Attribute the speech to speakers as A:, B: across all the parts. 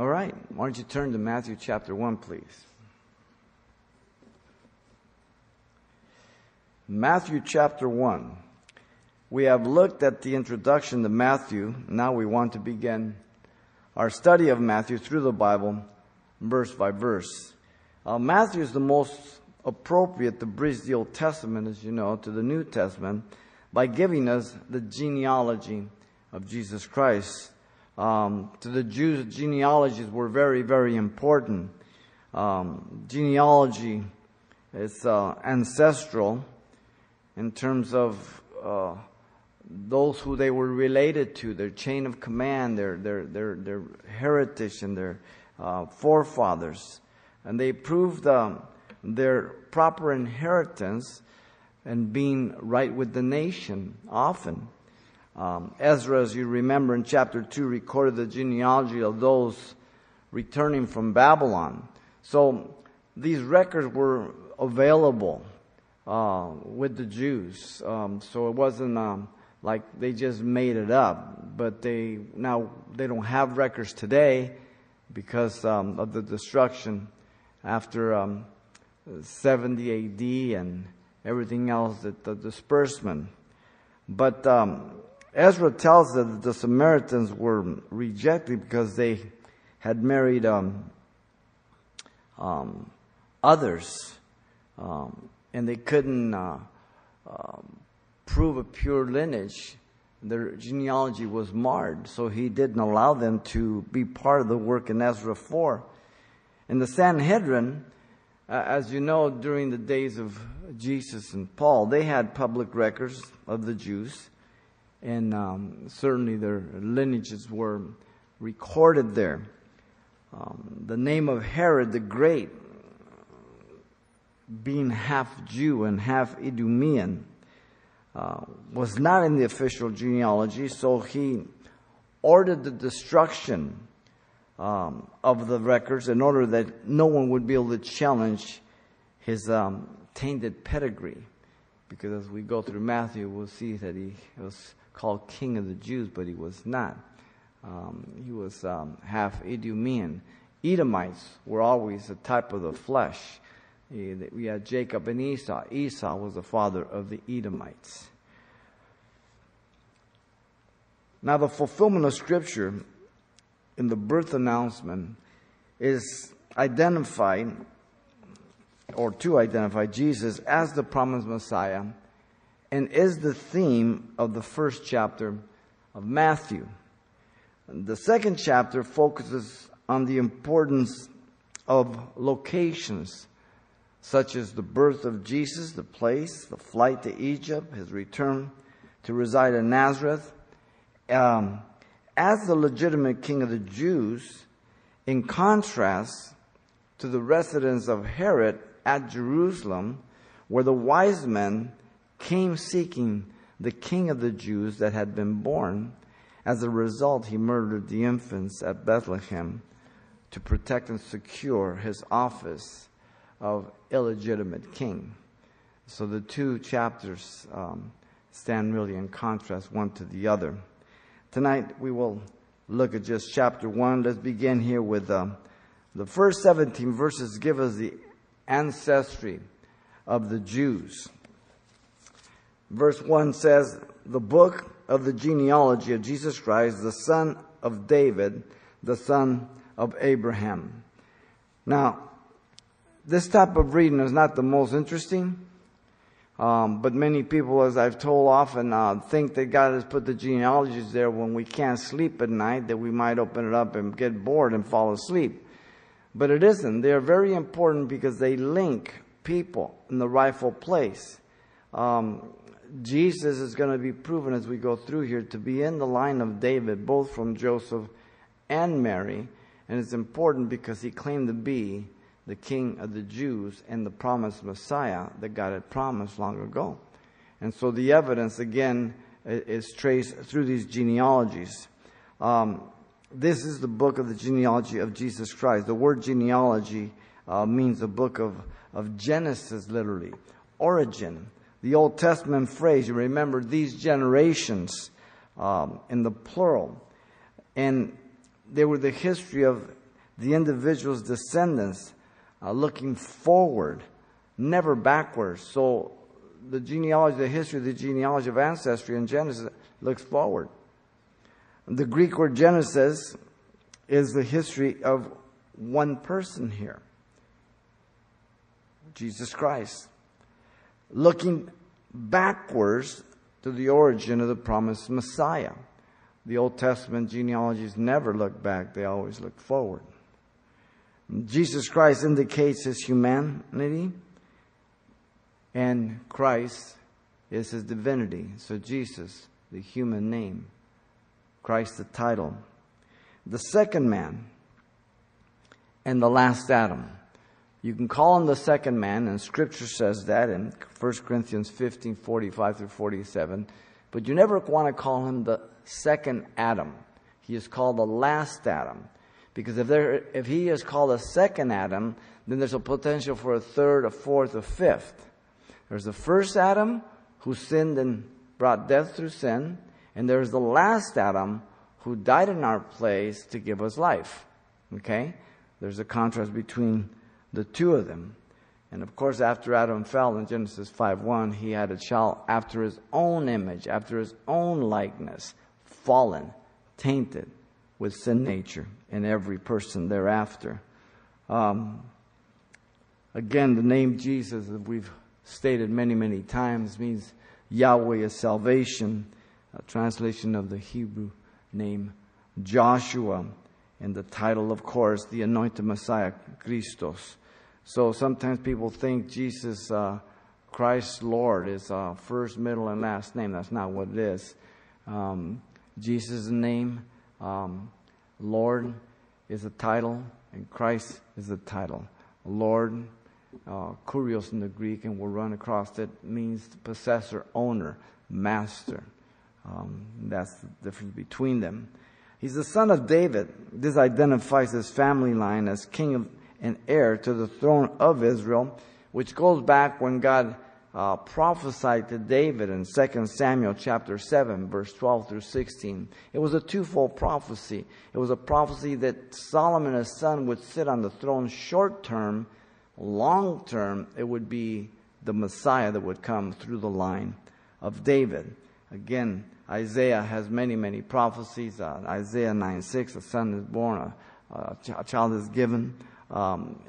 A: All right. Why don't you turn to Matthew chapter 1, please? Matthew chapter 1. We have looked at the introduction to Matthew. Now we want to begin our study of Matthew through the Bible, verse by verse. Uh, Matthew is the most appropriate to bridge the Old Testament, as you know, to the New Testament by giving us the genealogy of Jesus Christ. Um, to the Jews, genealogies were very, very important. Um, genealogy is uh, ancestral in terms of uh, those who they were related to, their chain of command, their their their, their heritage, and their uh, forefathers, and they proved um, their proper inheritance and being right with the nation often. Um, Ezra, as you remember in chapter 2, recorded the genealogy of those returning from Babylon. So these records were available uh, with the Jews. Um, so it wasn't um, like they just made it up. But they now they don't have records today because um, of the destruction after um, 70 AD and everything else, that the disbursement. But um, Ezra tells us that the Samaritans were rejected because they had married um, um, others, um, and they couldn't uh, um, prove a pure lineage. Their genealogy was marred, so he didn't allow them to be part of the work in Ezra 4. In the Sanhedrin, uh, as you know, during the days of Jesus and Paul, they had public records of the Jews, and um, certainly their lineages were recorded there. Um, the name of Herod the Great, being half Jew and half Idumean, uh, was not in the official genealogy, so he ordered the destruction um, of the records in order that no one would be able to challenge his um, tainted pedigree. Because as we go through Matthew, we'll see that he was called King of the Jews, but he was not. Um, he was um, half Idumean. Edomites were always a type of the flesh. We had Jacob and Esau. Esau was the father of the Edomites. Now, the fulfillment of Scripture in the birth announcement is identified or to identify Jesus as the promised Messiah and is the theme of the first chapter of Matthew. The second chapter focuses on the importance of locations such as the birth of Jesus, the place, the flight to Egypt, his return to reside in Nazareth, um, as the legitimate king of the Jews, in contrast to the residence of Herod at Jerusalem, where the wise men came seeking the king of the Jews that had been born. As a result, he murdered the infants at Bethlehem to protect and secure his office of illegitimate king. So the two chapters um, stand really in contrast one to the other. Tonight we will look at just chapter 1. Let's begin here with um, the first 17 verses give us the ancestry of the Jews. Verse 1 says, The book of the genealogy of Jesus Christ, the son of David, the son of Abraham. Now, this type of reading is not the most interesting um, but many people, as I've told often, uh, think that God has put the genealogies there when we can't sleep at night, that we might open it up and get bored and fall asleep. But it isn't. They're very important because they link people in the rightful place. Um, Jesus is going to be proven as we go through here to be in the line of David, both from Joseph and Mary. And it's important because he claimed to be the king of the Jews and the promised Messiah that God had promised long ago. And so the evidence, again, is traced through these genealogies. Um, this is the book of the genealogy of Jesus Christ. The word genealogy uh, means the book of, of Genesis, literally, origin. The Old Testament phrase, you remember these generations um, in the plural. And they were the history of the individual's descendants uh, looking forward, never backwards. So the genealogy, the history of the genealogy of ancestry in Genesis looks forward. The Greek word Genesis is the history of one person here Jesus Christ. Looking backwards to the origin of the promised Messiah. The Old Testament genealogies never look back, they always look forward. Jesus Christ indicates his humanity, and Christ is his divinity. So, Jesus, the human name, Christ, the title. The second man, and the last Adam. You can call him the second man, and Scripture says that in 1 Corinthians 15 45 through 47. But you never want to call him the second Adam. He is called the last Adam. Because if, there, if he is called a second Adam, then there's a potential for a third, a fourth, a fifth. There's the first Adam who sinned and brought death through sin, and there's the last Adam who died in our place to give us life. Okay? There's a contrast between the two of them. And of course, after Adam fell in Genesis 5 1, he had a child after his own image, after his own likeness, fallen, tainted with sin nature in every person thereafter. Um, again, the name Jesus, that we've stated many, many times, means Yahweh is salvation, a translation of the Hebrew name Joshua, and the title, of course, the anointed Messiah, Christos. So sometimes people think Jesus uh, Christ Lord is uh, first, middle, and last name. That's not what it is. Um, Jesus' name, um, Lord, is a title, and Christ is a title. Lord, uh, kurios in the Greek, and we'll run across it, means possessor, owner, master. Um, that's the difference between them. He's the son of David. This identifies his family line as king of, and heir to the throne of Israel, which goes back when God uh, prophesied to David in 2 Samuel chapter 7, verse 12 through 16. It was a twofold prophecy. It was a prophecy that Solomon, his son, would sit on the throne short term, long term, it would be the Messiah that would come through the line of David. Again, Isaiah has many, many prophecies. Uh, Isaiah 9 6, a son is born, a, a child is given, um,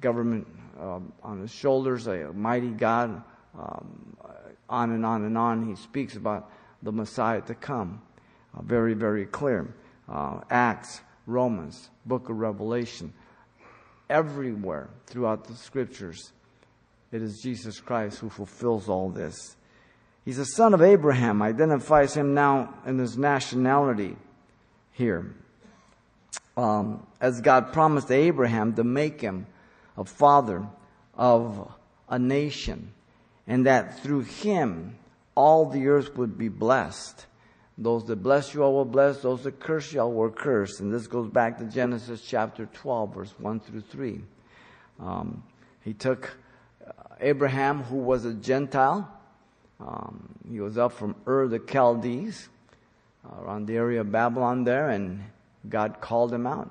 A: government uh, on his shoulders, a mighty God, um, on and on and on. He speaks about the Messiah to come. Uh, very, very clear. Uh, Acts, Romans, book of Revelation, everywhere throughout the scriptures, it is Jesus Christ who fulfills all this. He's a son of Abraham, identifies him now in his nationality here. Um, as God promised Abraham to make him a father of a nation, and that through him all the earth would be blessed. Those that bless you, I will bless. Those that curse you, I will curse. And this goes back to Genesis chapter 12, verse 1 through 3. Um, he took Abraham, who was a Gentile, um, he was up from Ur the Chaldees, uh, around the area of Babylon there, and God called him out.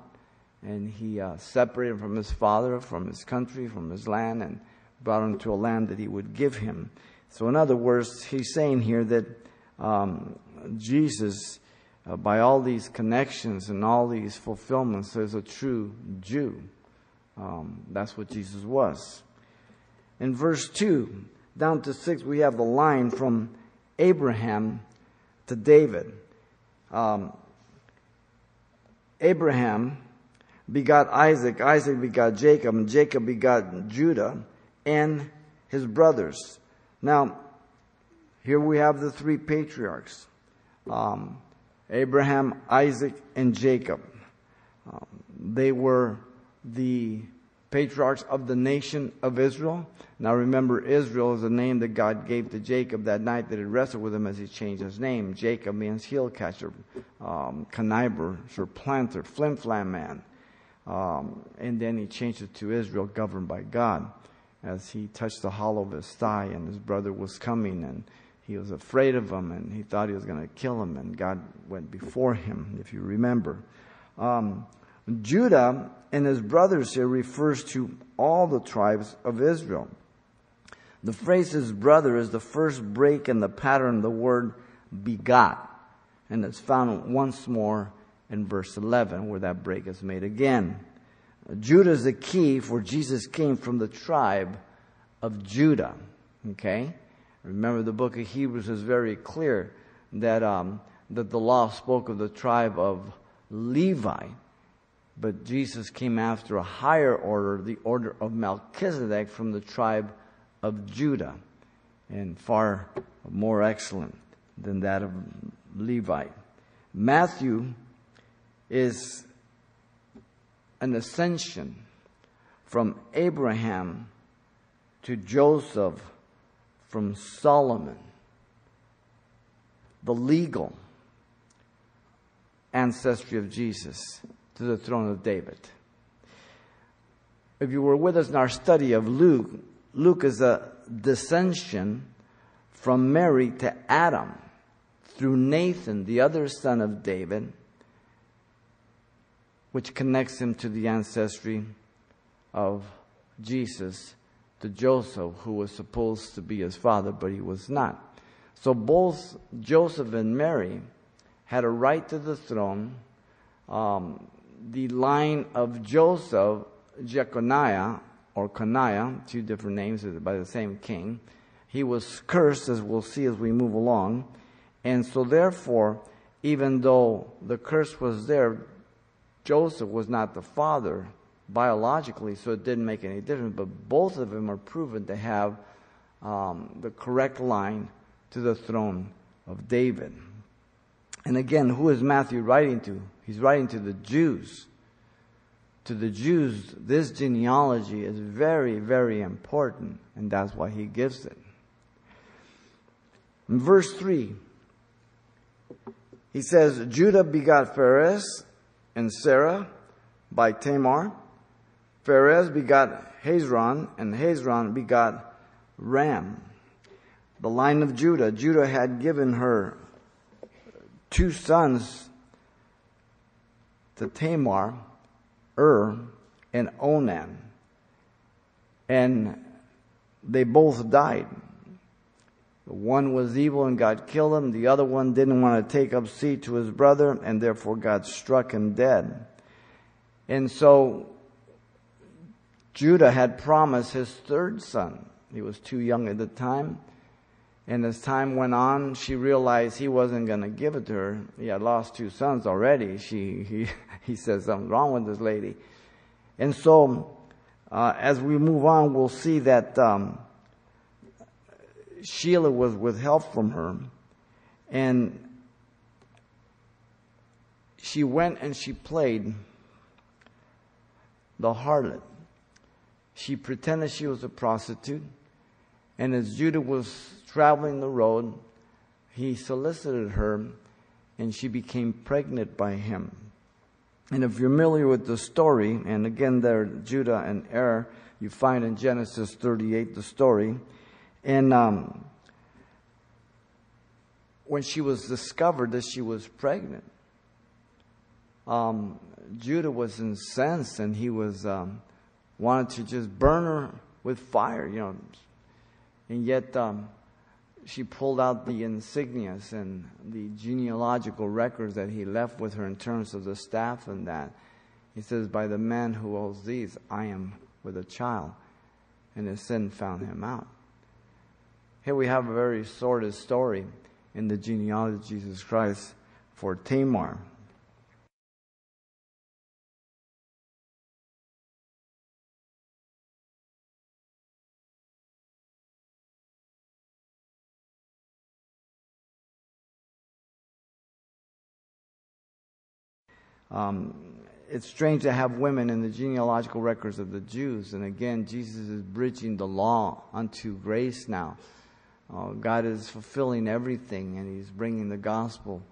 A: And he uh, separated from his father, from his country, from his land, and brought him to a land that he would give him. So, in other words, he's saying here that um, Jesus, uh, by all these connections and all these fulfillments, is a true Jew. Um, that's what Jesus was. In verse 2, down to 6, we have the line from Abraham to David. Um, Abraham begot Isaac, Isaac begot Jacob, and Jacob begot Judah and his brothers. Now, here we have the three patriarchs um, Abraham, Isaac, and Jacob. Um, they were the patriarchs of the nation of Israel. Now remember, Israel is a name that God gave to Jacob that night that he wrestled with him as he changed his name. Jacob means heel catcher, um, conniver, supplanter, flim flam man. Um, and then he changed it to Israel, governed by God, as he touched the hollow of his thigh and his brother was coming and he was afraid of him and he thought he was going to kill him and God went before him, if you remember. Um, Judah and his brothers here refers to all the tribes of Israel. The phrase his brother is the first break in the pattern of the word begot. And it's found once more in verse 11 where that break is made again. Judah is the key for Jesus came from the tribe of Judah. Okay? Remember the book of Hebrews is very clear that, um, that the law spoke of the tribe of Levi. But Jesus came after a higher order, the order of Melchizedek from the tribe of Judah, and far more excellent than that of Levi. Matthew is an ascension from Abraham to Joseph, from Solomon, the legal ancestry of Jesus to the throne of David. If you were with us in our study of Luke, Luke is a descension from Mary to Adam through Nathan, the other son of David, which connects him to the ancestry of Jesus, to Joseph, who was supposed to be his father, but he was not. So both Joseph and Mary had a right to the throne. Um, the line of Joseph, Jeconiah, or Coniah, two different names by the same king. He was cursed, as we'll see as we move along. And so, therefore, even though the curse was there, Joseph was not the father biologically, so it didn't make any difference. But both of them are proven to have um, the correct line to the throne of David. And again, who is Matthew writing to? He's writing to the Jews to the Jews, this genealogy is very, very important, and that's why he gives it. In verse 3, he says, Judah begot Phares and Zerah by Tamar. Phares begot Hezron, and Hezron begot Ram. The line of Judah. Judah had given her two sons to Tamar Ur and Onan. And they both died. One was evil and God killed him. The other one didn't want to take up seed to his brother and therefore God struck him dead. And so Judah had promised his third son. He was too young at the time. And as time went on, she realized he wasn't going to give it to her. He had lost two sons already. She, he, he says something wrong with this lady. And so, uh, as we move on, we'll see that um, Shelah was withheld from her. And she went and she played the harlot. She pretended she was a prostitute. And as Judah was traveling the road, he solicited her and she became pregnant by him. And if you're familiar with the story, and again there, Judah and Er, you find in Genesis 38 the story. And um, when she was discovered that she was pregnant, um, Judah was incensed and he was um, wanted to just burn her with fire, you know. And yet, um, she pulled out the insignias and the genealogical records that he left with her in terms of the staff and that. He says, By the man who holds these, I am with a child. And his sin found him out. Here we have a very sordid story in the genealogy of Jesus Christ for Tamar. Um, it's strange to have women in the genealogical records of the Jews. And again, Jesus is bridging the law unto grace now. Uh, God is fulfilling everything, and He's bringing the gospel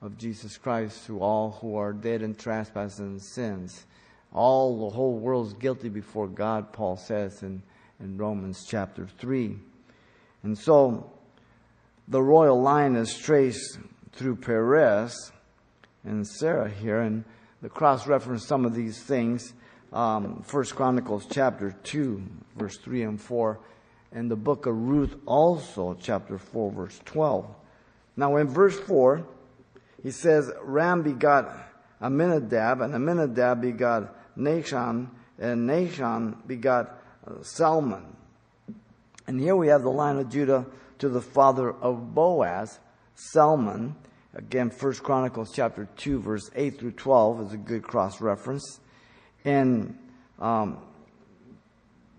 A: of Jesus Christ to all who are dead in trespasses and sins. All the whole world is guilty before God, Paul says in, in Romans chapter 3. And so the royal line is traced through Perez and Zerah here, and the cross reference some of these things. um, First Chronicles chapter 2, verse 3 and 4, and the book of Ruth also, chapter 4, verse 12. Now in verse 4, he says, Ram begot Amminadab, and Amminadab begot Nahshon, and Nahshon begot uh, Salmon. And here we have the line of Judah to the father of Boaz, Salmon. Again, First Chronicles chapter 2, verse 8 through 12 is a good cross reference. And um,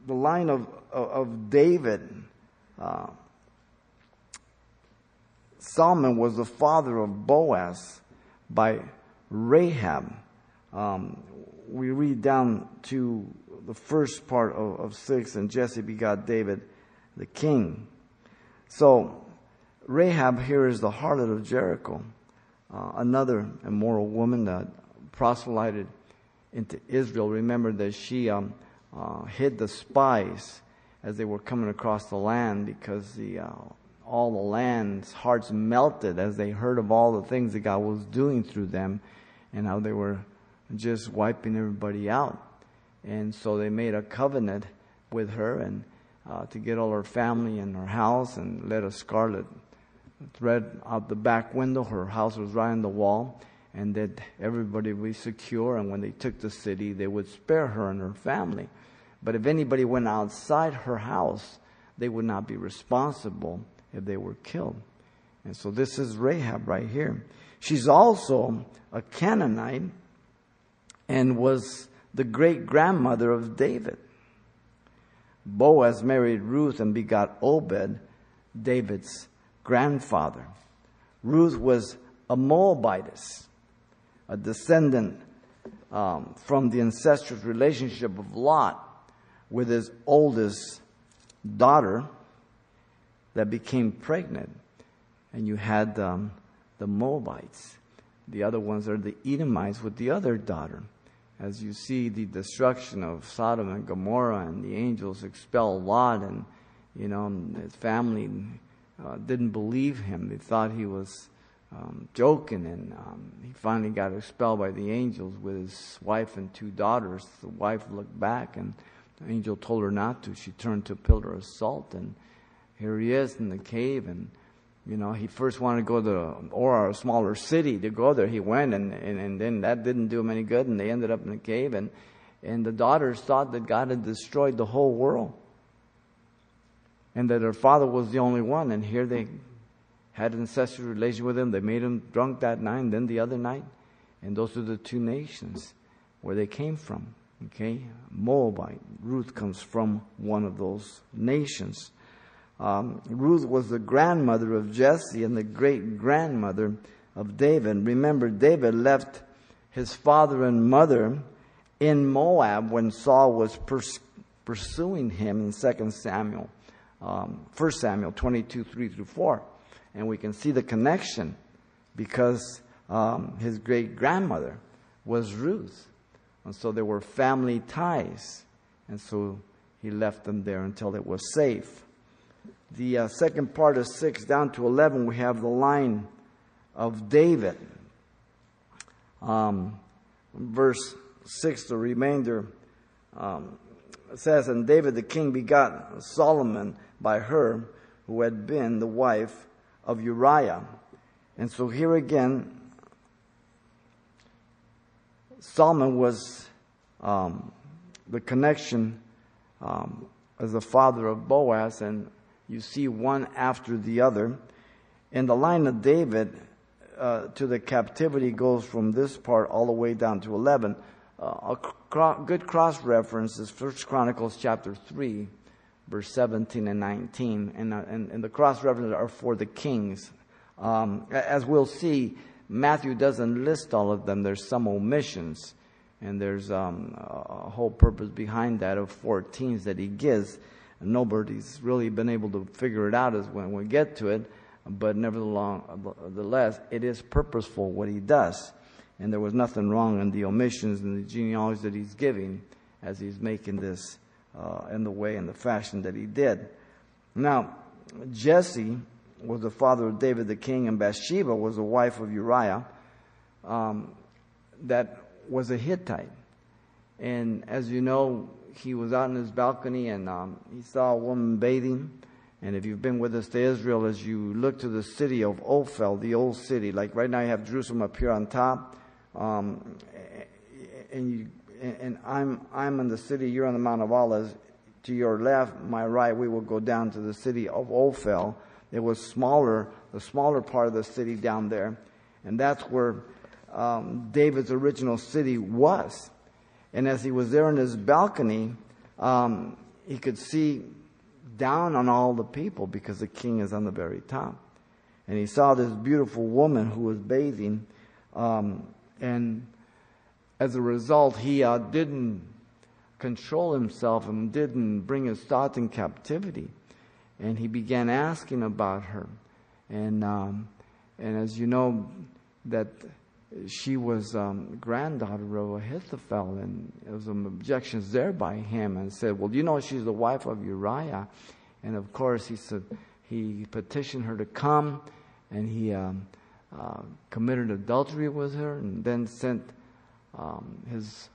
A: the line of, of, David, uh, Salmon was the father of Boaz by Rahab. Um, we read down to the first part of, of six, and Jesse begot David, the king. So Rahab here is the harlot of Jericho, uh, another immoral woman that proselyted into Israel. Remember that she um, uh, hid the spies as they were coming across the land because the uh, all the land's hearts melted as they heard of all the things that God was doing through them and how they were just wiping everybody out. And so they made a covenant with her and uh, to get all her family and her house and let a scarlet thread out the back window. Her house was right on the wall and that everybody would be secure. And when they took the city, they would spare her and her family. But if anybody went outside her house, they would not be responsible if they were killed. And so this is Rahab right here. She's also a Canaanite and was the great grandmother of David. Boaz married Ruth and begot Obed, David's grandfather. Ruth was a Moabitess, a descendant um, from the incestuous relationship of Lot with his oldest daughter that became pregnant. And you had um, the Moabites. The other ones are the Edomites with the other daughter. As you see the destruction of Sodom and Gomorrah, and the angels expel Lot, and you know his family uh, didn't believe him. They thought he was um, joking, and um, he finally got expelled by the angels with his wife and two daughters. The wife looked back, and the angel told her not to. She turned to a pillar of salt, and here he is in the cave, and you know, he first wanted to go to or a smaller city to go there. He went, and, and, and then that didn't do him any good, and they ended up in a cave. And, and the daughters thought that God had destroyed the whole world, and that her father was the only one. And here they had an incestuous relation with him. They made him drunk that night, and then the other night. And those are the two nations where they came from. Okay, Moabite. Ruth comes from one of those nations. Um, Ruth was the grandmother of Jesse and the great grandmother of David. Remember, David left his father and mother in Moab when Saul was pers- pursuing him in 2 Samuel, um, 1 Samuel 22, 3 through 4. And we can see the connection because um, his great grandmother was Ruth. And so there were family ties. And so he left them there until it was safe the uh, second part of 6 down to 11, we have the line of David. Um, verse 6, the remainder um, says, And David the king begot Solomon by her, who had been the wife of Uriah. And so here again, Solomon was um, the connection um, as the father of Boaz, and you see one after the other. And the line of David uh, to the captivity goes from this part all the way down to 11. Uh, good cross reference is First Chronicles chapter 3, verse 17 and 19. And, uh, and, and, the cross references are for the kings. Um, as we'll see, Matthew doesn't list all of them. There's some omissions. And there's um, a whole purpose behind that of 14s that he gives nobody's really been able to figure it out as when we get to it, but nevertheless, it is purposeful what he does. And there was nothing wrong in the omissions and the genealogy that he's giving as he's making this uh, in the way and the fashion that he did. Now, Jesse was the father of David the king, and Bathsheba was the wife of Uriah, um, that was a Hittite. And as you know, he was out in his balcony and um, he saw a woman bathing. And if you've been with us to Israel, as you look to the city of Ophel, the old city, like right now you have Jerusalem up here on top, um, and you, and I'm I'm in the city, you're on the Mount of Olives. To your left, my right, we will go down to the city of Ophel. It was smaller, the smaller part of the city down there, and that's where um, David's original city was. And as he was there in his balcony, um, he could see down on all the people because the king is on the very top. And he saw this beautiful woman who was bathing, um, and as a result, he uh, didn't control himself and didn't bring his thoughts in captivity. And he began asking about her. And, um, and as you know, that she was um, granddaughter of Ahithophel, and there was some objections there by him, and said, "Well, you know, she's the wife of Uriah," and of course, he said he petitioned her to come, and he um, uh, committed adultery with her, and then sent um, his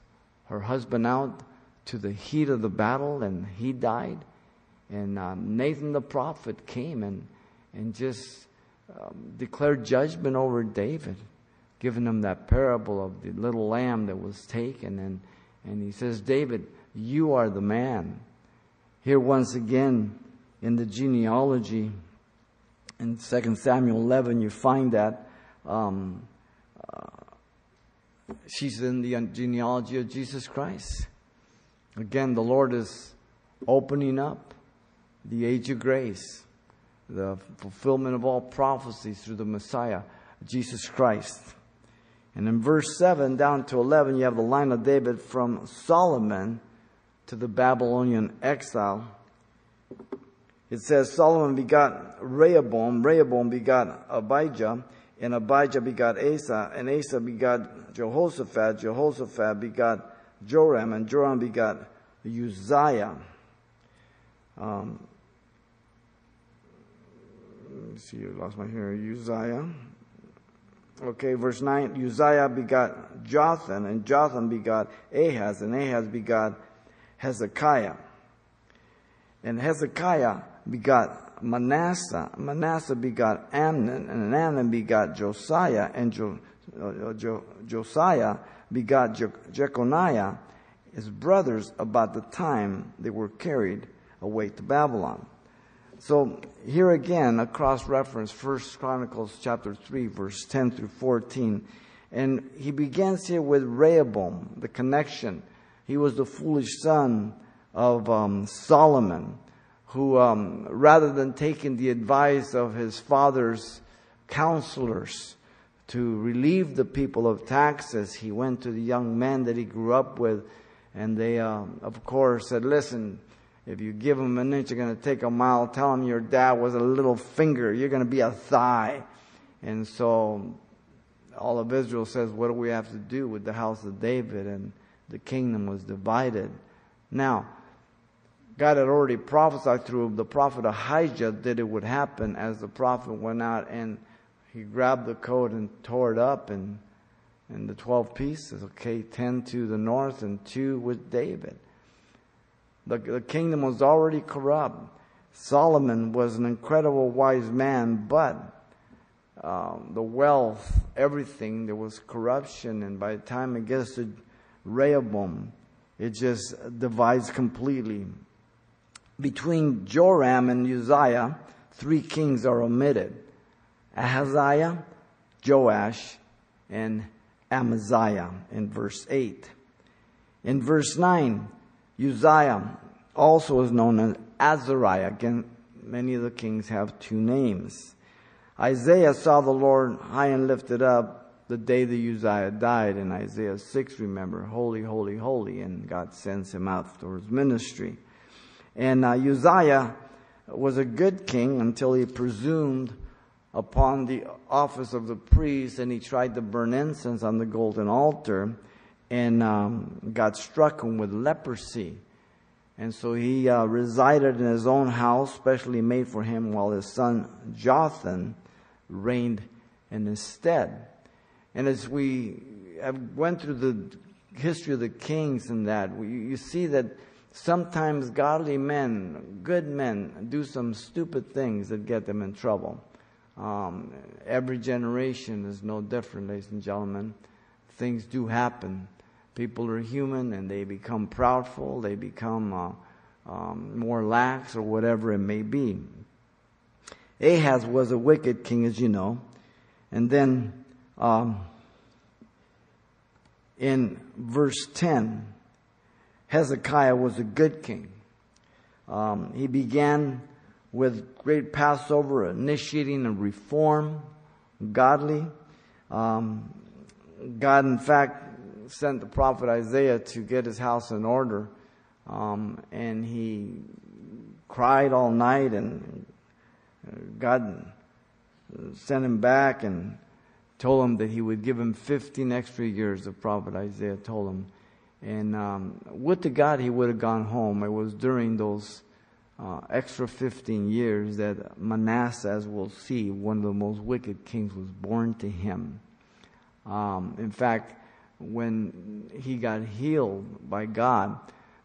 A: her husband out to the heat of the battle, and he died. And uh, Nathan the prophet came and and just um, declared judgment over David giving him that parable of the little lamb that was taken. And, and he says, David, you are the man. Here, once again, in the genealogy, in 2 Samuel 11, you find that um, uh, she's in the genealogy of Jesus Christ. Again, the Lord is opening up the age of grace, the fulfillment of all prophecies through the Messiah, Jesus Christ. And in verse 7 down to 11, you have the line of David from Solomon to the Babylonian exile. It says, Solomon begot Rehoboam, Rehoboam begot Abijah, and Abijah begot Asa, and Asa begot Jehoshaphat, Jehoshaphat begot Joram, and Joram begot Uzziah. Um, let me see, I lost my hearing. Uzziah. Okay, verse 9 Uzziah begot Jotham, and Jotham begot Ahaz, and Ahaz begot Hezekiah. And Hezekiah begot Manasseh, Manasseh begot Amon, and Amon begot Josiah, and jo, uh, jo, Josiah begot Je- Jeconiah, his brothers, about the time they were carried away to Babylon. So here again, a cross reference, First Chronicles chapter 3, verse 10 through 14. And he begins here with Rehoboam, the connection. He was the foolish son of um, Solomon, who, um, rather than taking the advice of his father's counselors to relieve the people of taxes, he went to the young men that he grew up with, and they, uh, of course, said, Listen, if you give them an inch, you're going to take a mile. Tell them your dad was a little finger. You're going to be a thigh. And so all of Israel says, What do we have to do with the house of David? And the kingdom was divided. Now, God had already prophesied through the prophet Ahijah that it would happen as the prophet went out and he grabbed the coat and tore it up and, and the 12 pieces, okay, 10 to the north and 2 with David. The, the kingdom was already corrupt. Solomon was an incredible wise man, but um, the wealth, everything, there was corruption, and by the time it gets to Rehoboam, it just divides completely. Between Joram and Uzziah, three kings are omitted Ahaziah, Joash, and Amaziah in verse 8. In verse 9, Uzziah also is known as Azariah. Again, many of the kings have two names. Isaiah saw the Lord high and lifted up the day that Uzziah died. In Isaiah 6, remember, holy, holy, holy. And God sends him out for his ministry. And uh, Uzziah was a good king until he presumed upon the office of the priest and he tried to burn incense on the golden altar and um, God struck him with leprosy. And so he uh, resided in his own house, specially made for him, while his son Jotham reigned in his stead. And as we have went through the history of the kings and that, you see that sometimes godly men, good men, do some stupid things that get them in trouble. Um, every generation is no different, ladies and gentlemen. Things do happen. People are human and they become proudful, they become uh, um, more lax, or whatever it may be. Ahaz was a wicked king, as you know. And then um, in verse 10, Hezekiah was a good king. Um, he began with great Passover, initiating a reform, godly. Um, God, in fact, sent the prophet Isaiah to get his house in order, um, and he cried all night, and God sent him back and told him that he would give him 15 extra years, the prophet Isaiah told him. And um, would to God he would have gone home. It was during those uh, extra 15 years that Manasseh, as we'll see, one of the most wicked kings, was born to him. Um, in fact, when he got healed by God,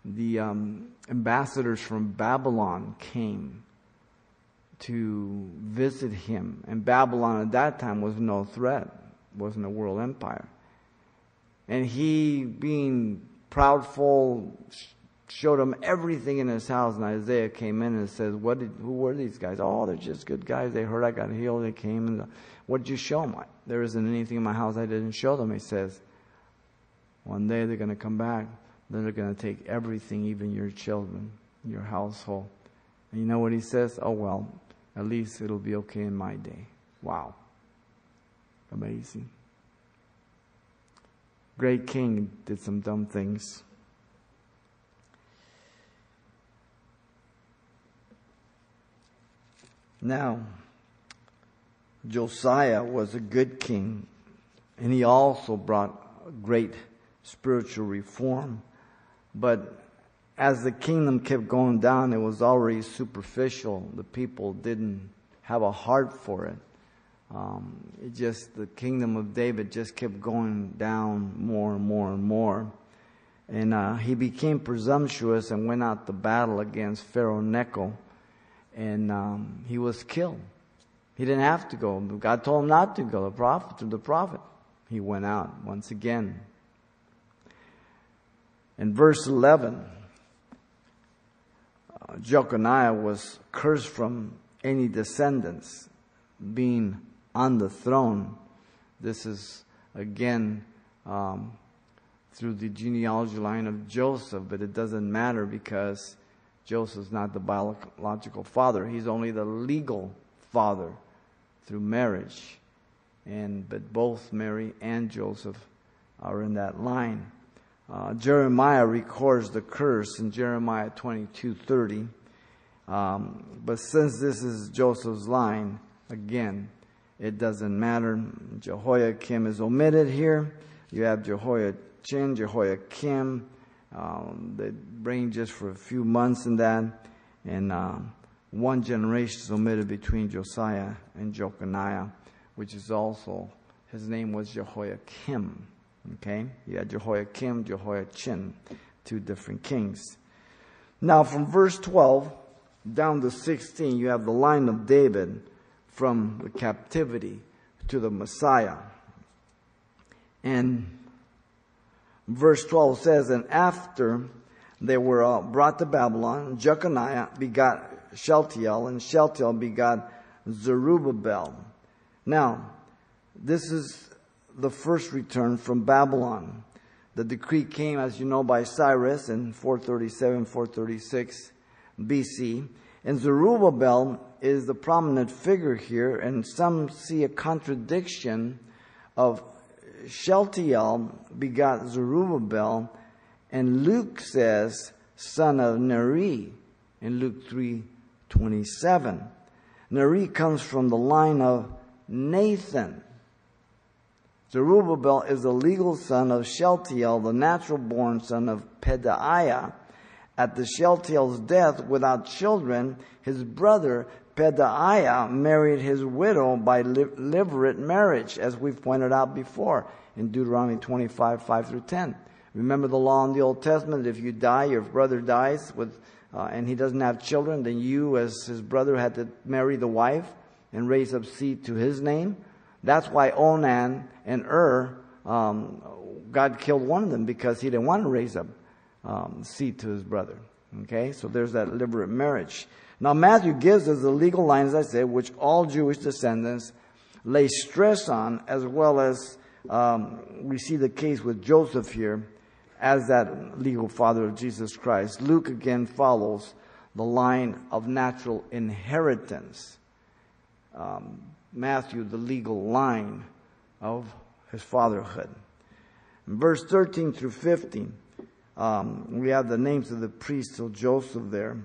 A: the um, ambassadors from Babylon came to visit him. And Babylon at that time was no threat, wasn't a world empire. And he, being proudful, showed him everything in his house. And Isaiah came in and says, "What did? Who were these guys? Oh, they're just good guys. They heard I got healed. They came and what did you show them? There isn't anything in my house I didn't show them." He says, "One day they're going to come back. Then they're going to take everything, even your children, your household." And you know what he says? Oh well, at least it'll be okay in my day. Wow. Amazing. Great king did some dumb things. Now, Josiah was a good king, and he also brought great spiritual reform. But as the kingdom kept going down, it was already superficial. The people didn't have a heart for it. Um, it just the kingdom of David just kept going down more and more and more, and uh, he became presumptuous and went out to battle against Pharaoh Necho, and um, he was killed. He didn't have to go. God told him not to go. The prophet, through the prophet, he went out once again. In verse eleven. Jeconiah was cursed from any descendants being on the throne. This is again um, through the genealogy line of Joseph, but it doesn't matter because Joseph's not the biological father. He's only the legal father through marriage. And but both Mary and Joseph are in that line. Uh, Jeremiah records the curse in Jeremiah 22:30. Um, but since this is Joseph's line, again, it doesn't matter. Jehoiakim is omitted here. You have Jehoiachin, Jehoiakim. Um, they reign just for a few months in that, and uh, one generation is omitted between Josiah and Jeconiah, which is also his name was Jehoiakim. Okay? You had Jehoiakim, Jehoiachin, two different kings. Now, from verse 12 down to 16, you have the line of David from the captivity to the Messiah. And verse 12 says, And after they were brought to Babylon, Jeconiah begot Shealtiel, and Shealtiel begot Zerubbabel. Now, this is the first return from Babylon. The decree came, as you know, by Cyrus in 437, 436 BC. And Zerubbabel is the prominent figure here, and some see a contradiction of Shealtiel begot Zerubbabel, and Luke says, son of Neri, in Luke 3 27. Neri comes from the line of Nathan. Zerubbabel is the legal son of Shealtiel, the natural born son of Pedaiah. At the Shealtiel's death without children, his brother Pedaiah married his widow by levirate marriage, as we've pointed out before in Deuteronomy 25, 5 through 10. Remember the law in the Old Testament? If you die, your brother dies with, uh, and he doesn't have children, then you, as his brother, had to marry the wife and raise up seed to his name. That's why Onan and Ur, um, God killed one of them because he didn't want to raise up um, seed to his brother. Okay, so there's that deliberate marriage. Now Matthew gives us the legal line, as I said, which all Jewish descendants lay stress on, as well as um, we see the case with Joseph here as that legal father of Jesus Christ. Luke again follows the line of natural inheritance. Um, Matthew, the legal line of his fatherhood. In verse 13 through 15, um, we have the names of the priests of Joseph there.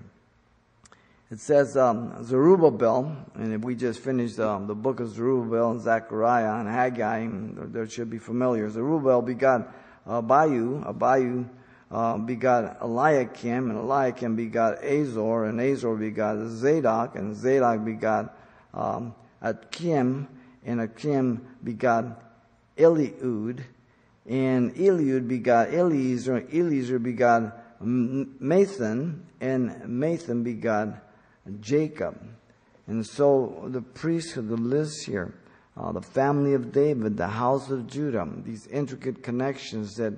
A: It says um, Zerubbabel, and if we just finished um, the book of Zerubbabel and Zechariah and Haggai, there should be familiar. Zerubbabel begot Abiud, Abiud uh, begot Eliakim, and Eliakim begot Azor, and Azor begot Zadok, and Zadok begot um, Akim, and Akim begot Eliud, and Eliud begot Eliezer, Eliezer begot Matthan, and Matthan begot Jacob. And so the priesthood, the list here, uh, the family of David, the house of Judah, these intricate connections that,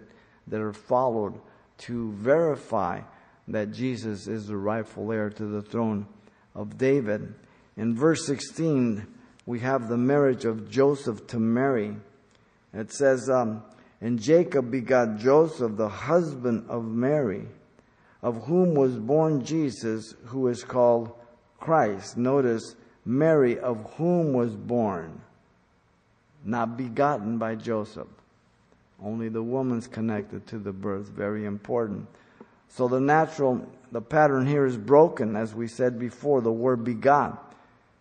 A: that are followed to verify that Jesus is the rightful heir to the throne of David. In verse 16, we have the marriage of Joseph to Mary. It says, um, And Jacob begot Joseph, the husband of Mary, of whom was born Jesus, who is called Christ. Notice, Mary, of whom was born, not begotten by Joseph. Only the woman's connected to the birth. Very important. So the natural, the pattern here is broken, as we said before, the word begot.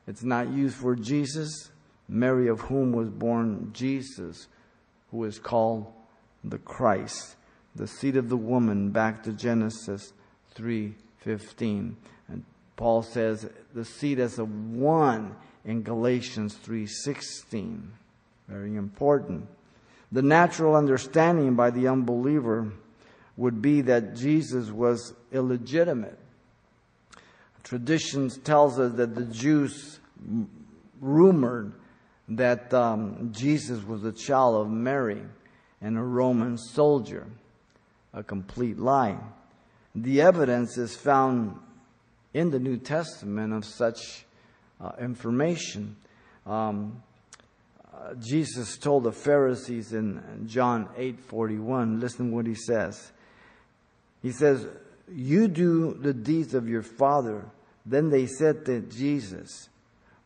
A: It's not used for Jesus, Mary of whom was born Jesus, who is called the Christ, the seed of the woman, back to Genesis 3:15. And Paul says the seed as a one in Galatians 3:16. Very important. The natural understanding by the unbeliever would be that Jesus was illegitimate. Traditions tells us that the Jews rumored that um, Jesus was a child of Mary and a Roman soldier. A complete lie. The evidence is found in the New Testament of such uh, information. Um, uh, Jesus told the Pharisees in John 8:41, listen what he says. He says, "You do the deeds of your father." Then they said to Jesus,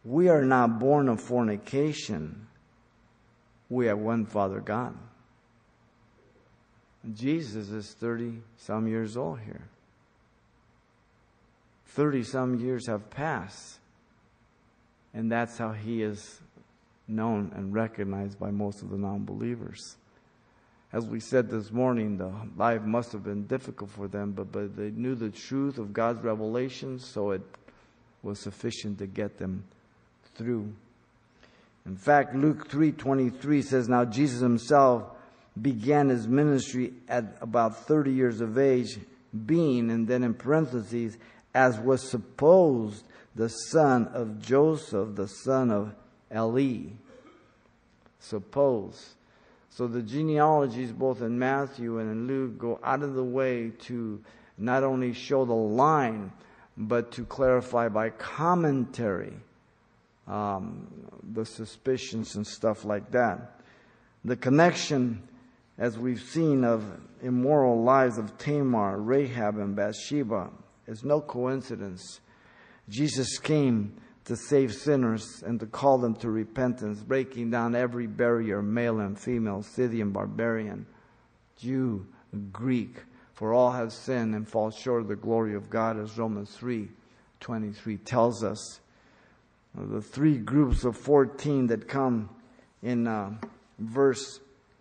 A: "We are not born of fornication. We have one Father God." Jesus is 30 some years old here. 30 some years have passed. And that's how he is known and recognized by most of the non believers. As we said this morning, the life must have been difficult for them, but, but they knew the truth of God's revelation, so it was sufficient to get them through. In fact, Luke 3:23 says, "Now Jesus himself began his ministry at about 30 years of age, being, and then in parentheses, as was supposed the son of Joseph, the son of Eli. Suppose. So the genealogies, both in Matthew and in Luke, go out of the way to not only show the line, but to clarify by commentary um, the suspicions and stuff like that. The connection, as we've seen, of immoral lives of Tamar, Rahab, and Bathsheba is no coincidence. Jesus came to save sinners and to call them to repentance, breaking down every barrier, male and female, Scythian, barbarian, Jew, Greek, for all have sinned and fall short of the glory of God, as Romans 3 23 tells us. The three groups of 14 that come in uh, verse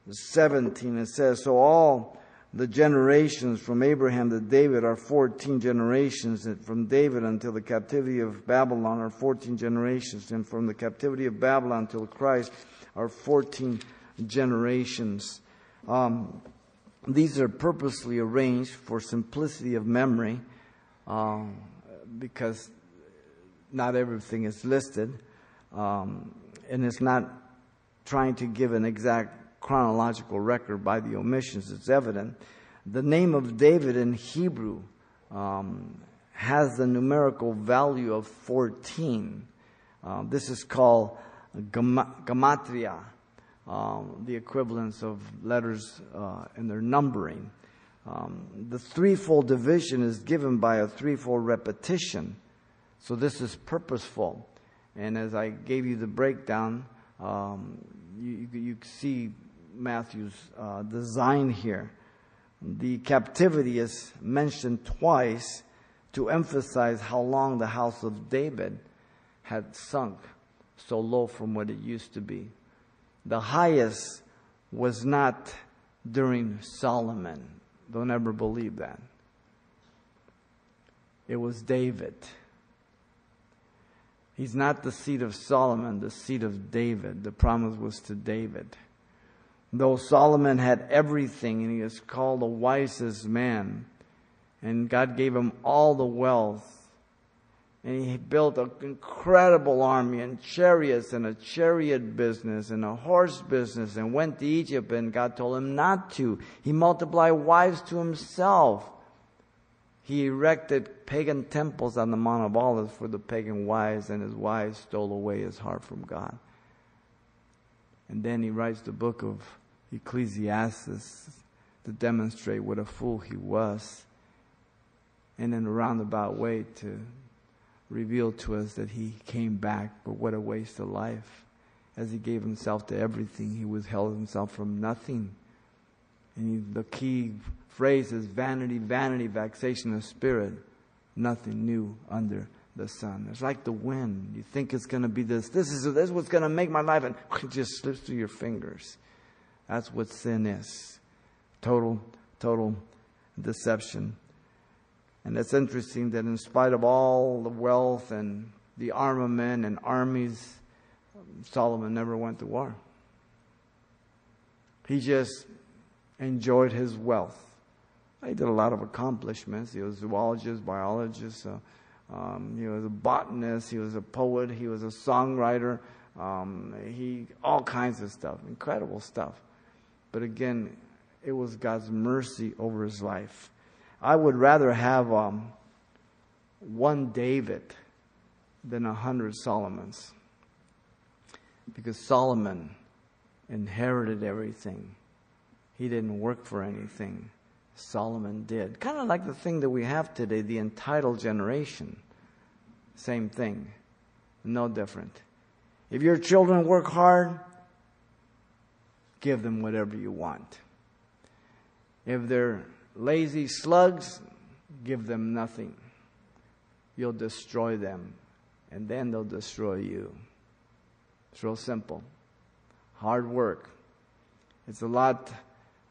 A: 17, it says, So all the generations from Abraham to David are 14 generations, and from David until the captivity of Babylon are 14 generations, and from the captivity of Babylon until Christ are 14 generations. Um, these are purposely arranged for simplicity of memory um, because not everything is listed. Um, and it's not trying to give an exact chronological record by the omissions. It's evident. The name of David in Hebrew um, has the numerical value of 14. Uh, this is called gematria um, the equivalence of letters uh, in their numbering. Um, the threefold division is given by a threefold repetition. So this is purposeful. And as I gave you the breakdown, um, you, you, see Matthew's uh, design here. The captivity is mentioned twice to emphasize how long the house of David had sunk so low from what it used to be the highest was not during Solomon. Don't ever believe that. It was David. He's not the seed of Solomon, the seed of David. The promise was to David. Though Solomon had everything and he is called the wisest man, and God gave him all the wealth, and he built an incredible army and chariots and a chariot business and a horse business and went to Egypt and God told him not to. He multiplied wives to himself. He erected pagan temples on the Mount of Olives for the pagan wives and his wives stole away his heart from God. And then he writes the book of Ecclesiastes to demonstrate what a fool he was. And in a roundabout way to reveal to us that he came back, but what a waste of life. As he gave himself to everything, he withheld himself from nothing. And he, the key phrase is vanity, vanity, vexation of spirit. Nothing new under the sun. It's like the wind. You think it's going to be this. This is, this is what's going to make my life, and it just slips through your fingers. That's what sin is. Total, total deception. And it's interesting that in spite of all the wealth and the armament and armies, Solomon never went to war. He just enjoyed his wealth. He did a lot of accomplishments. He was a zoologist, biologist, uh, um, he was a botanist, he was a poet, he was a songwriter, um, he all kinds of stuff, incredible stuff. But again, it was God's mercy over his life. I would rather have um, one David than a hundred Solomons. Because Solomon inherited everything. He didn't work for anything. Solomon did. Kind of like the thing that we have today, the entitled generation. Same thing. No different. If your children work hard, give them whatever you want. If they're lazy slugs, give them nothing. You'll destroy them, and then they'll destroy you. It's real simple. Hard work. It's a lot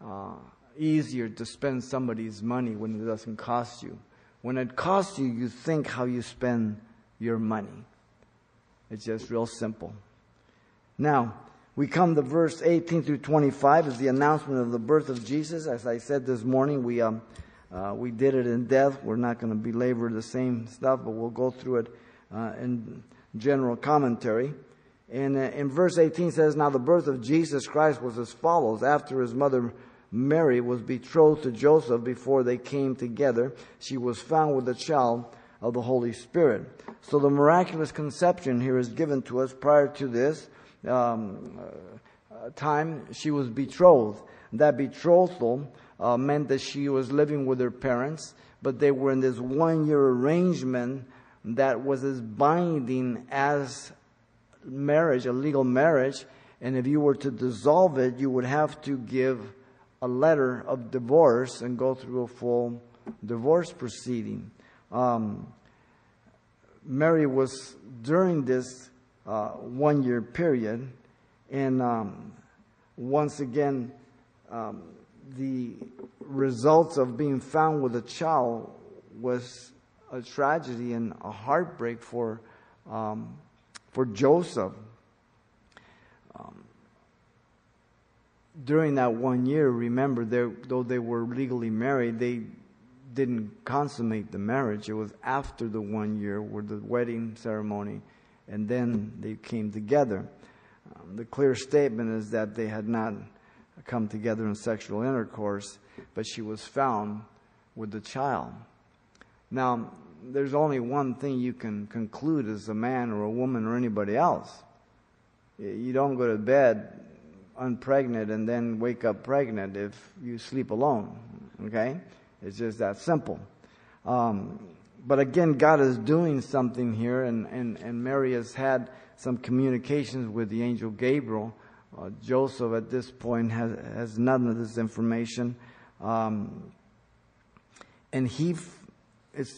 A: uh, easier to spend somebody's money when it doesn't cost you. When it costs you, you think how you spend your money. It's just real simple. Now, we come to verse 18 through 25 is the announcement of the birth of Jesus. As I said this morning, we, um, uh, we did it in depth. We're not going to belabor the same stuff, but we'll go through it uh, in general commentary. And uh, in verse 18 says, Now the birth of Jesus Christ was as follows. After his mother Mary was betrothed to Joseph before they came together, she was found with the child of the Holy Spirit. So the miraculous conception here is given to us prior to this um, uh, time she was betrothed. That betrothal uh, meant that she was living with her parents, but they were in this one year arrangement that was as binding as marriage, a legal marriage. And if you were to dissolve it, you would have to give a letter of divorce and go through a full divorce proceeding. Um, Mary was during this uh, one year period. And um, once again, um, the results of being found with a child was a tragedy and a heartbreak for, um, for Joseph. During that one year, remember, though they were legally married, they didn't consummate the marriage. It was after the one year with the wedding ceremony, and then they came together. Um, the clear statement is that they had not come together in sexual intercourse, but she was found with the child. Now, there's only one thing you can conclude as a man or a woman or anybody else. You don't go to bed unpregnant and then wake up pregnant if you sleep alone. Okay? It's just that simple. Um, but again, God is doing something here, and, and, and Mary has had some communications with the angel Gabriel. Uh, Joseph, at this point, has, has none of this information. Um, and he,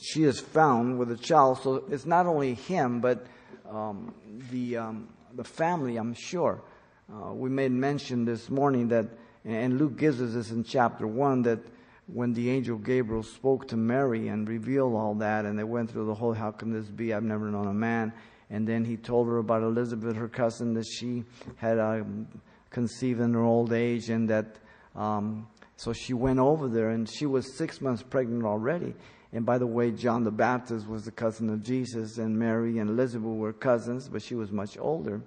A: she is found with a child, so it's not only him, but um, the, um, the family, I'm sure. Uh, we made mention this morning that, and Luke gives us this in chapter 1, that when the angel Gabriel spoke to Mary and revealed all that, and they went through the whole, how can this be? I've never known a man. And then he told her about Elizabeth, her cousin, that she had um, conceived in her old age, and that um, so she went over there, and she was six months pregnant already. And by the way, John the Baptist was the cousin of Jesus, and Mary and Elizabeth were cousins, but she was much older.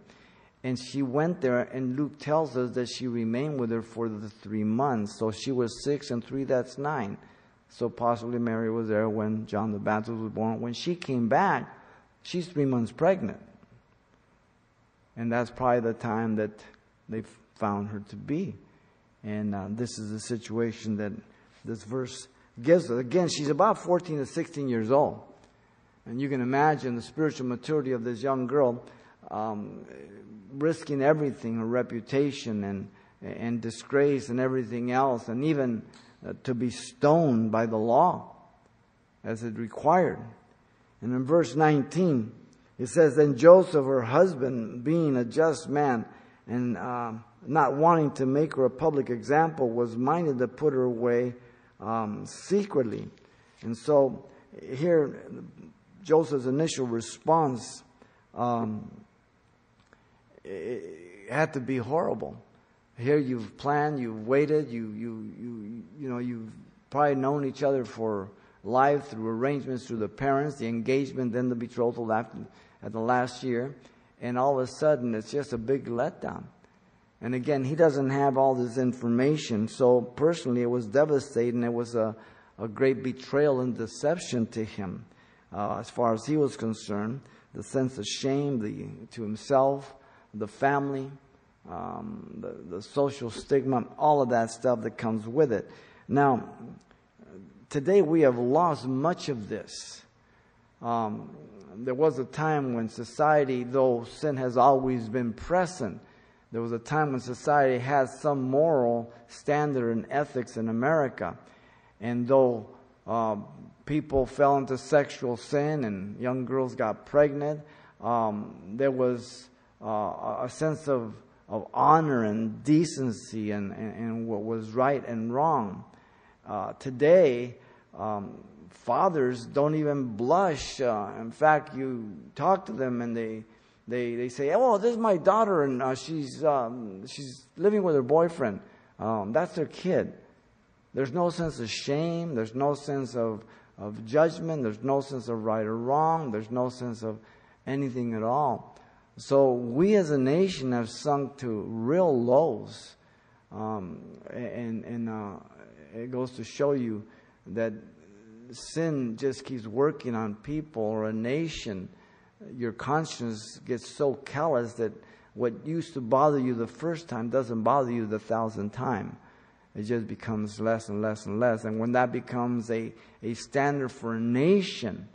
A: And she went there, and Luke tells us that she remained with her for the three months. So she was six and three, that's nine. So possibly Mary was there when John the Baptist was born. When she came back, she's three months pregnant. And that's probably the time that they found her to be. And uh, this is the situation that this verse gives us. Again, she's about 14 to 16 years old. And you can imagine the spiritual maturity of this young girl. Um, risking everything, her reputation and, and disgrace and everything else, and even uh, to be stoned by the law as it required. And in verse 19, it says, Then Joseph, her husband, being a just man and uh, not wanting to make her a public example, was minded to put her away um, secretly. And so here, Joseph's initial response um, it had to be horrible. Here you've planned, you've waited, you, you, you, you know, you've probably known each other for life through arrangements through the parents, the engagement, then the betrothal after, at the last year. And all of a sudden, it's just a big letdown. And again, he doesn't have all this information. So personally, it was devastating. It was a, a great betrayal and deception to him, uh, as far as he was concerned. The sense of shame the, to himself, the family, um, the, the social stigma, all of that stuff that comes with it. Now, today we have lost much of this. Um, there was a time when society, though sin has always been present, there was a time when society had some moral standard and ethics in America. And though uh, people fell into sexual sin and young girls got pregnant, um, there was uh, a sense of, of honor and decency and, and, and what was right and wrong. Uh, today, um, fathers don't even blush. Uh, in fact, you talk to them and they, they, they say, "Oh, this is my daughter, and uh, she's um, she's living with her boyfriend. Um, that's their kid." There's no sense of shame. There's no sense of of judgment. There's no sense of right or wrong. There's no sense of anything at all. So we as a nation have sunk to real lows. Um, and and uh, it goes to show you that sin just keeps working on people or a nation. Your conscience gets so callous that what used to bother you the first time doesn't bother you the thousandth time. It just becomes less and less and less. And when that becomes a, a standard for a nation,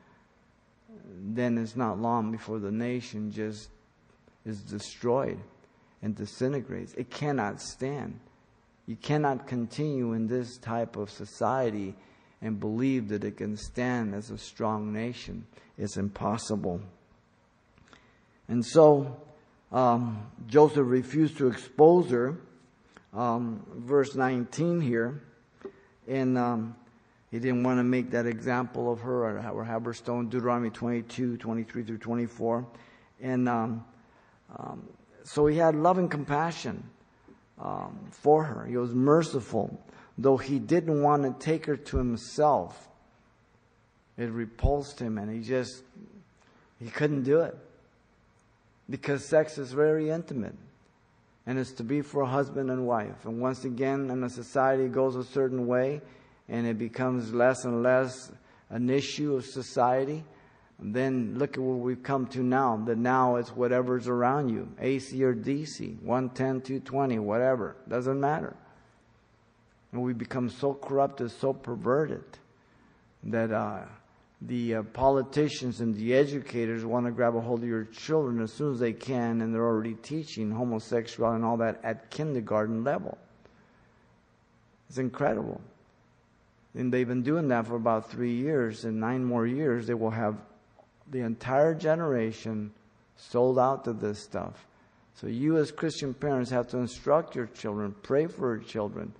A: then it's not long before the nation just is destroyed and disintegrates. It cannot stand. You cannot continue in this type of society and believe that it can stand as a strong nation. It's impossible. And so um, Joseph refused to expose her. Um, verse 19 here. And um, he didn't want to make that example of her or have her stoned. Deuteronomy 22, 23 through 24. And um, um, so he had love and compassion. um, for her. He was merciful, though he didn't want to take her to himself. It repulsed him, and he just he couldn't do it because sex is very intimate and it's to be for a husband and wife. And once again, in a society it goes a certain way, and it becomes less and less an issue of society. And then look at where we've come to now. The now is whatever's around you, AC or DC, 110, 220, whatever, doesn't matter. And we become so corrupted, so perverted that. Uh, the uh, politicians and the educators want to grab a hold of your children as soon as they can, and they're already teaching homosexuality and all that at kindergarten level. It's incredible. And they've been doing that for about three years. and nine more years, they will have the entire generation sold out to this stuff. So you, as Christian parents, have to instruct your children, pray for your children,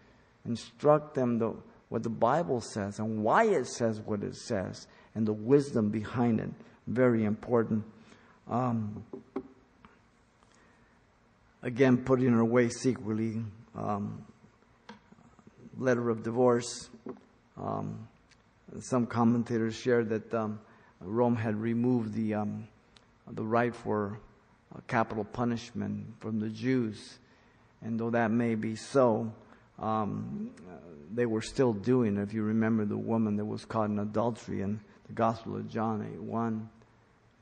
A: instruct them the, what the Bible says and why it says what it says and the wisdom behind it. Very important. Um, again, putting her away secretly. Um, letter of divorce. Um, some commentators shared that um, Rome had removed the um, the right for capital punishment from the Jews, and though that may be so, um, they were still doing. If you remember the woman that was caught in adultery in the Gospel of John 8 1.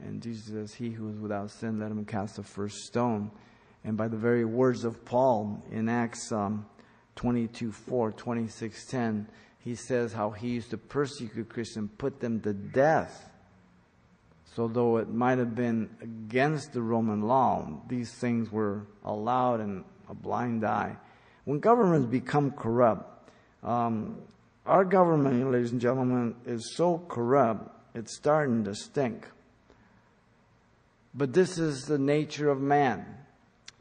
A: And Jesus says, He who is without sin, let him cast the first stone. And by the very words of Paul in Acts um, 22 4, 26 10, he says how he used to persecute Christians, put them to death. So, though it might have been against the Roman law, these things were allowed in a blind eye. When governments become corrupt, um, our government, ladies and gentlemen, is so corrupt, it's starting to stink. But this is the nature of man.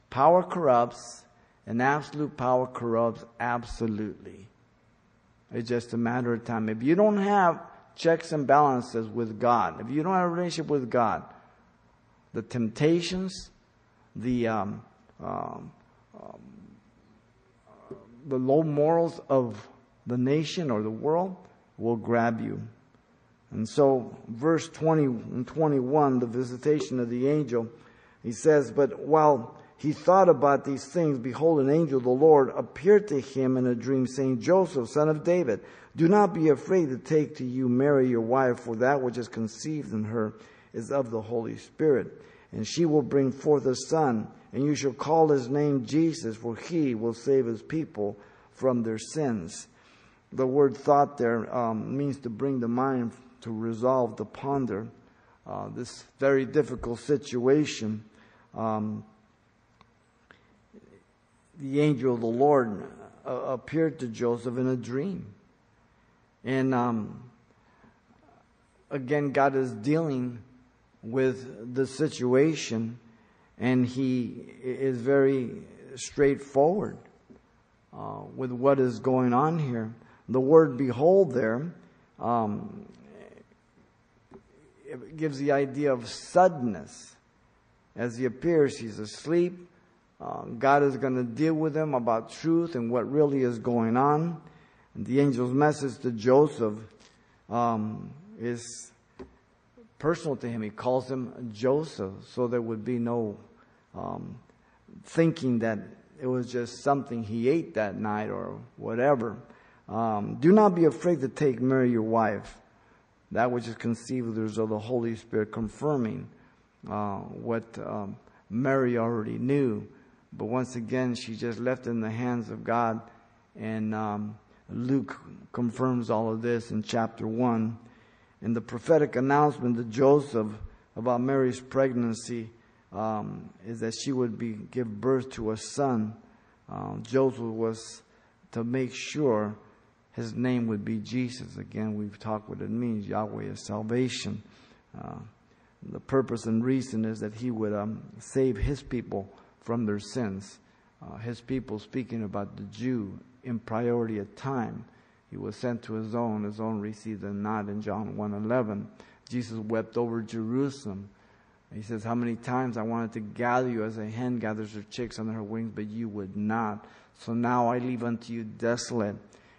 A: Power corrupts, and absolute power corrupts absolutely. It's just a matter of time. If you don't have checks and balances with God, if you don't have a relationship with God, the temptations, the um, um, um, the low morals of the nation or the world will grab you. And so, verse 20 and 21, the visitation of the angel, he says, But while he thought about these things, behold, an angel of the Lord appeared to him in a dream, saying, Joseph, son of David, do not be afraid to take to you Mary, your wife, for that which is conceived in her is of the Holy Spirit. And she will bring forth a son, and you shall call his name Jesus, for he will save his people from their sins the word thought there um, means to bring the mind to resolve, to ponder uh, this very difficult situation. Um, the angel of the Lord uh, appeared to Joseph in a dream. And um, again, God is dealing with the situation, and He is very straightforward uh, with what is going on here the word behold there um, gives the idea of suddenness. As he appears, he's asleep. Uh, God is going to deal with him about truth and what really is going on. And the angel's message to Joseph um, is personal to him. He calls him Joseph, so there would be no um, thinking that it was just something he ate that night or whatever. Um, do not be afraid to take Mary, your wife, that which is conceived of the Holy Spirit, confirming uh, what um, Mary already knew. But once again, she just left in the hands of God. And um, Luke confirms all of this in chapter 1. In the prophetic announcement to Joseph about Mary's pregnancy um, is that she would be give birth to a son. Uh, Joseph was to make sure his name would be Jesus. Again, we've talked what it means. Yahweh is salvation. Uh, the purpose and reason is that he would um, save his people from their sins. Uh, his people, speaking about the Jew in priority of time, he was sent to his own. His own received him not in John 1.11. Jesus wept over Jerusalem. He says, How many times I wanted to gather you as a hen gathers her chicks under her wings, but you would not. So now I leave unto you desolate,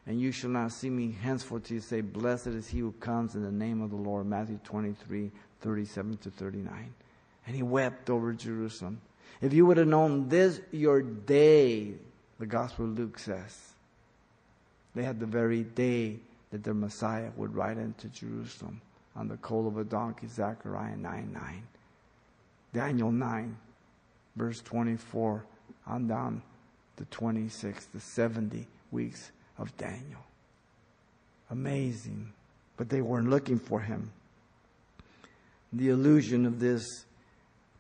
A: and you shall not see me henceforth till you say, Blessed is he who comes in the name of the Lord. Matthew 23, 37 to 39. And he wept over Jerusalem. If you would have known this your day, the Gospel of Luke says, they had the very day that their Messiah would ride into Jerusalem on the colt of a donkey, Zechariah 9 9. Daniel 9, verse 24 on down to 26, the 70 weeks of Daniel. Amazing. But they weren't looking for him. The allusion of this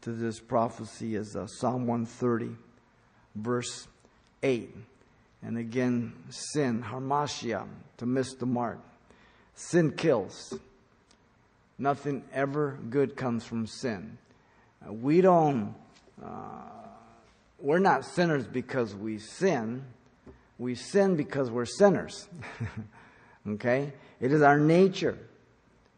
A: to this prophecy is uh, Psalm 130, verse 8. And again, sin, hamartia, to miss the mark. Sin kills. Nothing ever good comes from sin. Uh, we don't, uh, we're not sinners because we sin. We sin because we're sinners. okay? It is our nature.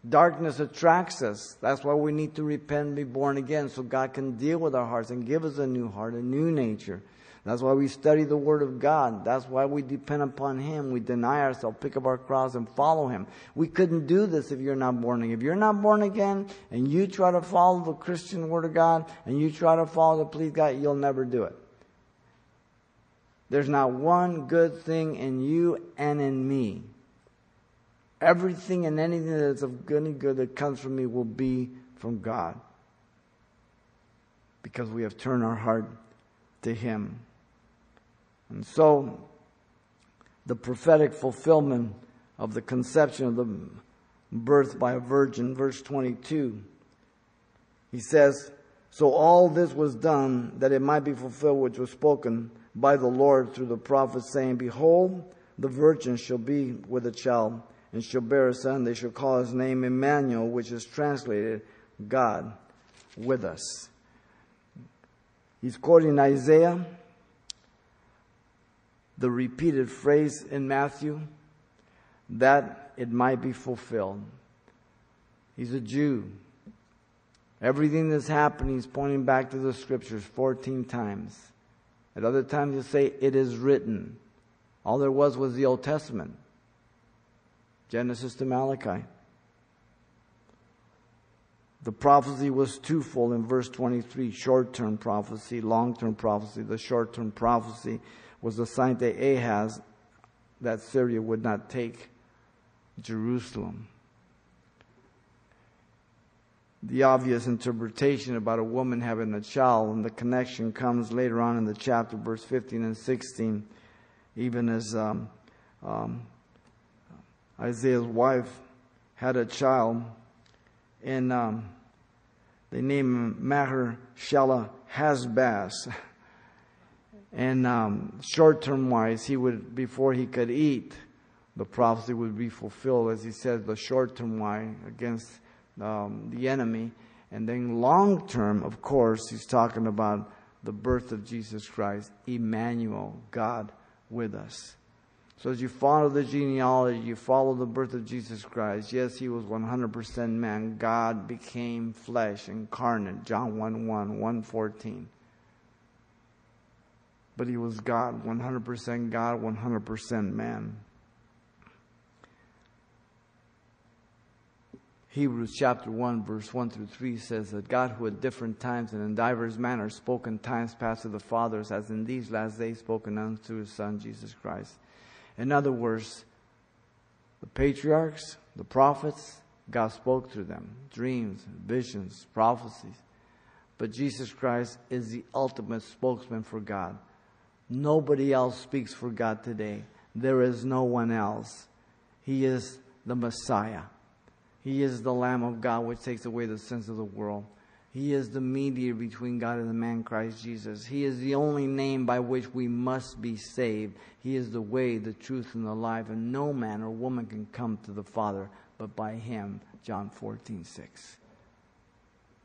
A: Darkness attracts us. That's why we need to repent and be born again so God can deal with our hearts and give us a new heart, a new nature. That's why we study the Word of God. That's why we depend upon Him. We deny ourselves, pick up our cross, and follow Him. We couldn't do this if you're not born again. If you're not born again and you try to follow the Christian Word of God and you try to follow the please God, you'll never do it. There's not one good thing in you and in me. Everything and anything that's of good and good that comes from me will be from God. Because we have turned our heart to Him. And so, the prophetic fulfillment of the conception of the birth by a virgin, verse 22, he says, So all this was done that it might be fulfilled which was spoken by the Lord through the prophet, saying, Behold, the virgin shall be with a child, and shall bear a son. They shall call his name Emmanuel, which is translated God with us. He's quoting Isaiah the repeated phrase in Matthew that it might be fulfilled. He's a Jew. Everything that's happening is pointing back to the scriptures 14 times. At other times, he'll say, It is written. All there was was the Old Testament Genesis to Malachi. The prophecy was twofold in verse 23 short term prophecy, long term prophecy. The short term prophecy was sign to Ahaz that Syria would not take Jerusalem. The obvious interpretation about a woman having a child, and the connection comes later on in the chapter, verse 15 and 16, even as um, um, Isaiah's wife had a child, and um, they named him Maher Shala Hazbaz. And um, short term wise, he would, before he could eat, the prophecy would be fulfilled, as he said, the short term wise against um, the enemy. And then long term, of course, he's talking about the birth of Jesus Christ, Emmanuel, God with us. So as you follow the genealogy, you follow the birth of Jesus Christ. Yes, he was 100% man. God became flesh, incarnate. John 1 1, 114 but he was God, 100% God, 100% man. Hebrews chapter 1, verse 1 through 3 says that God, who at different times and in divers manners spoke in times past to the fathers, as in these last days spoken unto his Son, Jesus Christ. In other words, the patriarchs, the prophets, God spoke through them dreams, visions, prophecies. But Jesus Christ is the ultimate spokesman for God. Nobody else speaks for God today. There is no one else. He is the Messiah. He is the Lamb of God which takes away the sins of the world. He is the mediator between God and the man Christ Jesus. He is the only name by which we must be saved. He is the way, the truth, and the life, and no man or woman can come to the Father but by him. John 14, 6.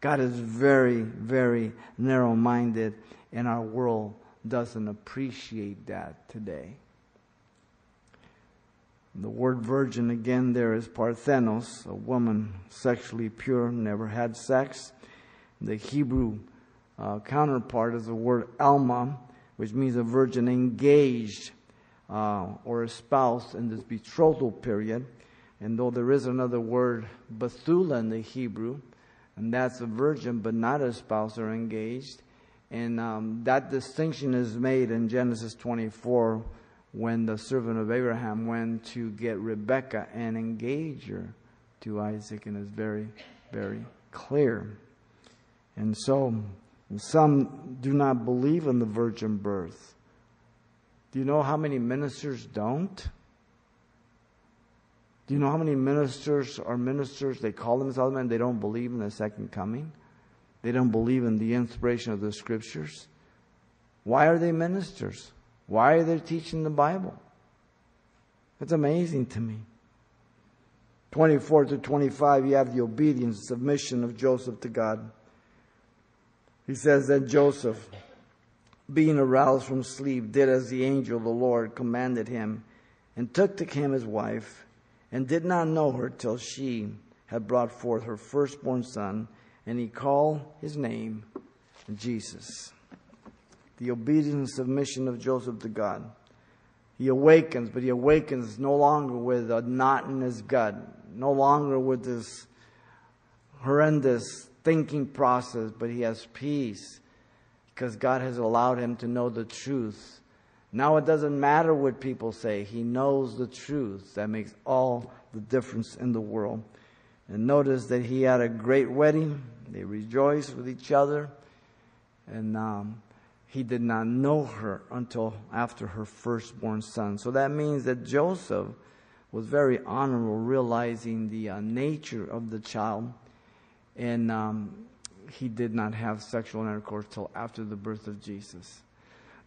A: God is very, very narrow minded in our world doesn't appreciate that today. The word virgin again there is parthenos, a woman sexually pure, never had sex. The Hebrew uh, counterpart is the word Alma, which means a virgin engaged uh, or a spouse in this betrothal period. And though there is another word, Bethula, in the Hebrew, and that's a virgin but not a spouse or engaged. And um, that distinction is made in Genesis 24 when the servant of Abraham went to get Rebekah and engage her to Isaac, and it's very, very clear. And so, some do not believe in the virgin birth. Do you know how many ministers don't? Do you know how many ministers are ministers? They call themselves men. They don't believe in the second coming. They don't believe in the inspiration of the scriptures. Why are they ministers? Why are they teaching the Bible? It's amazing to me. 24 to 25, you have the obedience, submission of Joseph to God. He says that Joseph, being aroused from sleep, did as the angel of the Lord commanded him, and took to him his wife, and did not know her till she had brought forth her firstborn son, and he called his name Jesus the obedience and submission of Joseph to God. He awakens, but he awakens no longer with a knot in his gut, no longer with this horrendous thinking process, but he has peace because God has allowed him to know the truth. Now it doesn't matter what people say, he knows the truth. That makes all the difference in the world. And notice that he had a great wedding, they rejoiced with each other, and um, he did not know her until after her firstborn son. So that means that Joseph was very honorable, realizing the uh, nature of the child, and um, he did not have sexual intercourse till after the birth of Jesus.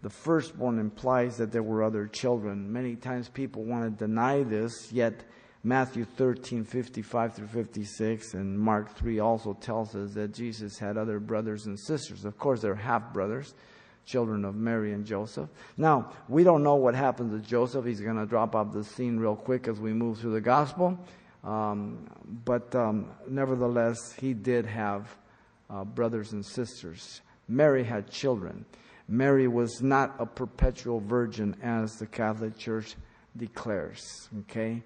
A: The firstborn implies that there were other children. Many times people want to deny this, yet Matthew 13, 55 through 56, and Mark 3 also tells us that Jesus had other brothers and sisters. Of course, they're half brothers children of Mary and Joseph. Now, we don't know what happened to Joseph. He's going to drop off the scene real quick as we move through the gospel. Um, but um, nevertheless, he did have uh, brothers and sisters. Mary had children. Mary was not a perpetual virgin as the Catholic Church declares. Okay?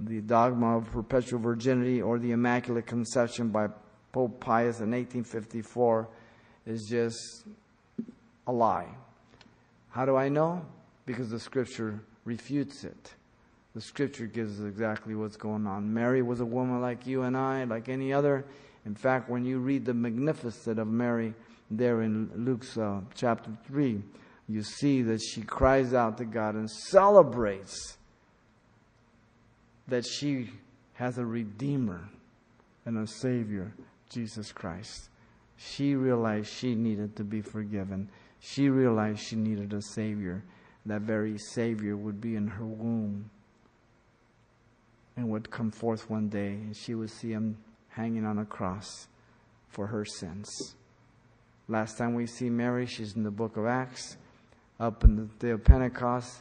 A: The dogma of perpetual virginity or the Immaculate Conception by Pope Pius in 1854 is just a lie. How do I know? Because the scripture refutes it. The scripture gives us exactly what's going on. Mary was a woman like you and I, like any other. In fact, when you read the Magnificat of Mary there in Luke's uh, chapter 3, you see that she cries out to God and celebrates that she has a Redeemer and a Savior, Jesus Christ. She realized she needed to be forgiven she realized she needed a Savior. That very Savior would be in her womb and would come forth one day, and she would see him hanging on a cross for her sins. Last time we see Mary, she's in the book of Acts, up in the day of Pentecost,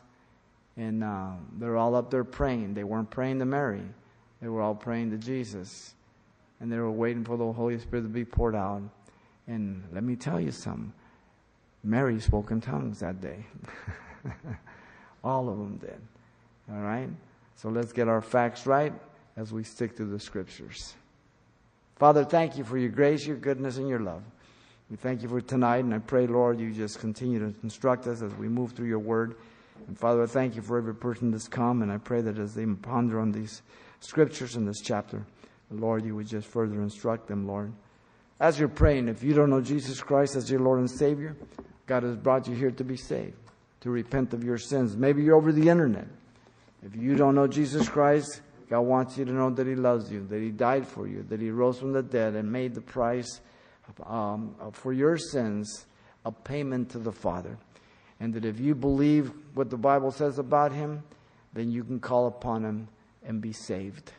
A: and uh, they're all up there praying. They weren't praying to Mary, they were all praying to Jesus. And they were waiting for the Holy Spirit to be poured out. And let me tell you something Mary spoke in tongues that day. All of them did. All right? So let's get our facts right as we stick to the scriptures. Father, thank you for your grace, your goodness, and your love. We thank you for tonight, and I pray, Lord, you just continue to instruct us as we move through your word. And Father, I thank you for every person that's come, and I pray that as they ponder on these scriptures in this chapter, Lord, you would just further instruct them, Lord. As you're praying, if you don't know Jesus Christ as your Lord and Savior, God has brought you here to be saved, to repent of your sins. Maybe you're over the internet. If you don't know Jesus Christ, God wants you to know that He loves you, that He died for you, that He rose from the dead and made the price um, for your sins a payment to the Father. And that if you believe what the Bible says about Him, then you can call upon Him and be saved.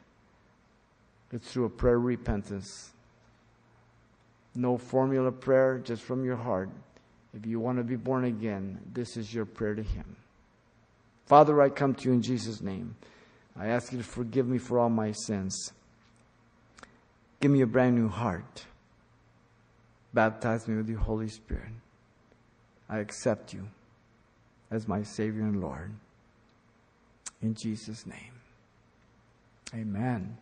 A: It's through a prayer of repentance. No formula prayer, just from your heart. If you want to be born again, this is your prayer to Him. Father, I come to you in Jesus' name. I ask you to forgive me for all my sins. Give me a brand new heart. baptize me with your Holy Spirit. I accept you as my Savior and Lord. In Jesus' name. Amen.